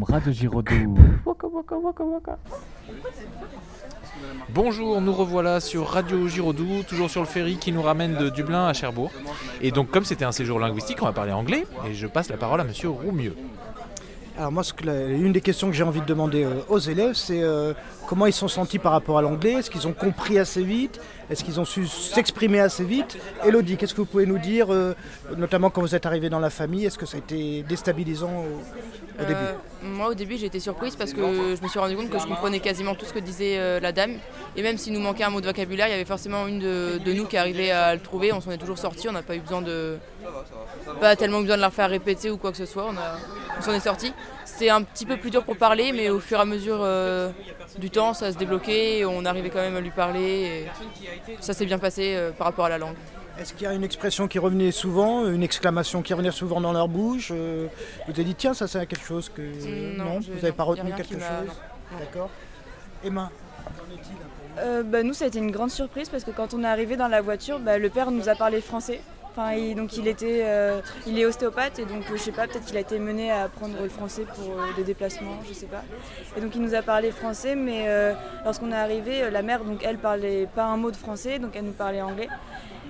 boum, Radio Giraudoux. Waka waka waka waka. Bonjour, nous revoilà sur Radio Giraudoux, toujours sur le ferry qui nous ramène de Dublin à Cherbourg. Et donc, comme c'était un séjour linguistique, on va parler anglais et je passe la parole à Monsieur Roumieux. Alors moi, ce que la- une des questions que j'ai envie de demander euh, aux élèves, c'est euh, comment ils sont sentis par rapport à l'anglais. Est-ce qu'ils ont compris assez vite Est-ce qu'ils ont su s'exprimer assez vite Elodie, qu'est-ce que vous pouvez nous dire, euh, notamment quand vous êtes arrivé dans la famille Est-ce que ça a été déstabilisant au, début? Euh, Moi, au début, j'ai été surprise parce que je me suis rendu compte que je comprenais quasiment tout ce que disait euh, la dame. Et même s'il nous manquait un mot de vocabulaire, il y avait forcément une de, nous qui arrivait à le trouver. On s'en est toujours sorti. On n'a pas eu besoin de. Pas tellement besoin de la faire répéter ou quoi que ce soit. On, s'en est sorti. C'était un petit peu plus dur pour parler, mais au fur et à mesure du temps, ça se débloquait. Et on arrivait quand même à lui parler. Et ça s'est bien passé euh, par rapport à la langue. Est-ce qu'il y a une expression qui revenait souvent, une exclamation qui revenait souvent dans leur bouche euh, Vous avez dit, tiens, ça c'est quelque chose que... non, je- vous n'avez non, pas retenu quelque chose non. D'accord. Emma Euh, bah, nous, ça a été une grande surprise parce que quand on est arrivé dans la voiture, bah, le père nous a parlé français. Il, donc il était, euh, il est ostéopathe et donc euh, je sais pas, peut-être qu'il a été mené à apprendre le français pour euh, des déplacements, je sais pas. Et donc il nous a parlé français, mais euh, lorsqu'on est arrivé, la mère, donc elle parlait pas un mot de français, donc elle nous parlait anglais.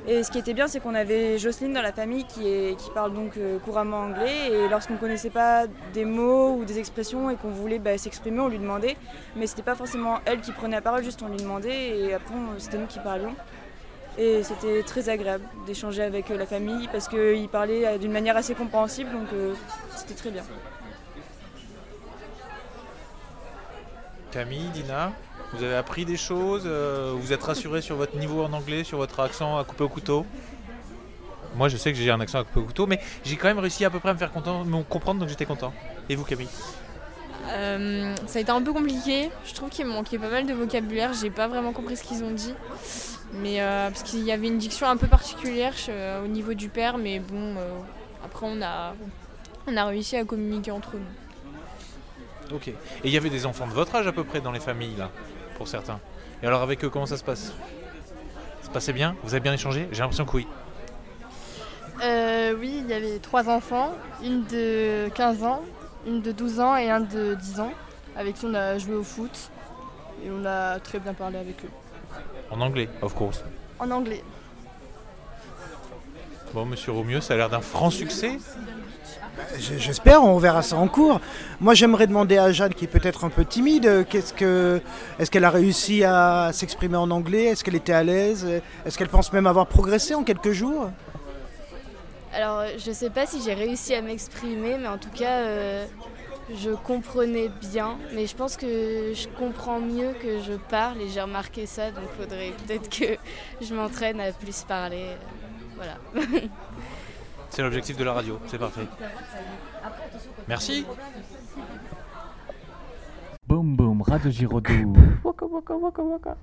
Et ce qui était bien, c'est qu'on avait Jocelyne dans la famille qui, parle donc couramment anglais. Et lorsqu'on ne connaissait pas des mots ou des expressions et qu'on voulait bah, s'exprimer, on lui demandait. Mais c'était pas forcément elle qui prenait la parole, juste on lui demandait. Et après, c'était nous qui parlions. Et c'était très agréable d'échanger avec euh, la famille parce qu'il parlait euh, d'une manière assez compréhensible, donc euh, c'était très bien. Camille, Dina, vous avez appris des choses Vous êtes rassuré sur votre niveau en anglais, sur votre accent à couper au couteau? Moi, je sais que j'ai un accent à couper au couteau, mais j'ai quand même réussi à peu près à me faire content, me comprendre, donc j'étais content. Et vous, Camille? Euh, ça a été un peu compliqué. Je trouve qu'il me manquait pas mal de vocabulaire. J'ai pas vraiment compris ce qu'ils ont dit. Mais euh, parce qu'il y avait une diction un peu particulière euh, au niveau du père. Mais bon, euh, après on a, on a réussi à communiquer entre nous. Ok. Et il y avait des enfants de votre âge à peu près dans les familles, là, pour certains? Et alors avec eux, comment ça se passe? Ça se passait bien? Vous avez bien échangé? J'ai l'impression que oui. Euh, oui, il y avait trois enfants, une de 15 ans, une de 12 ans et un de 10 ans, avec qui on a joué au foot et on a très bien parlé avec eux. En anglais, of course. En anglais. Bon, monsieur Romieux, ça a l'air d'un franc succès. J- J'espère, on verra ça en cours. Moi, j'aimerais demander à Jeanne, qui est peut-être un peu timide, euh, qu'est-ce que, est-ce qu'elle a réussi à s'exprimer en anglais? Est-ce qu'elle était à l'aise? Est-ce qu'elle pense même avoir progressé en quelques jours? Alors, je sais pas si j'ai réussi à m'exprimer, mais en tout cas, euh, je comprenais bien. Mais je pense que je comprends mieux que je parle et j'ai remarqué ça, donc faudrait peut-être que je m'entraîne à plus parler. Voilà. C'est l'objectif de la radio, c'est parfait. Merci. Boum boum, Radio Giraudoux.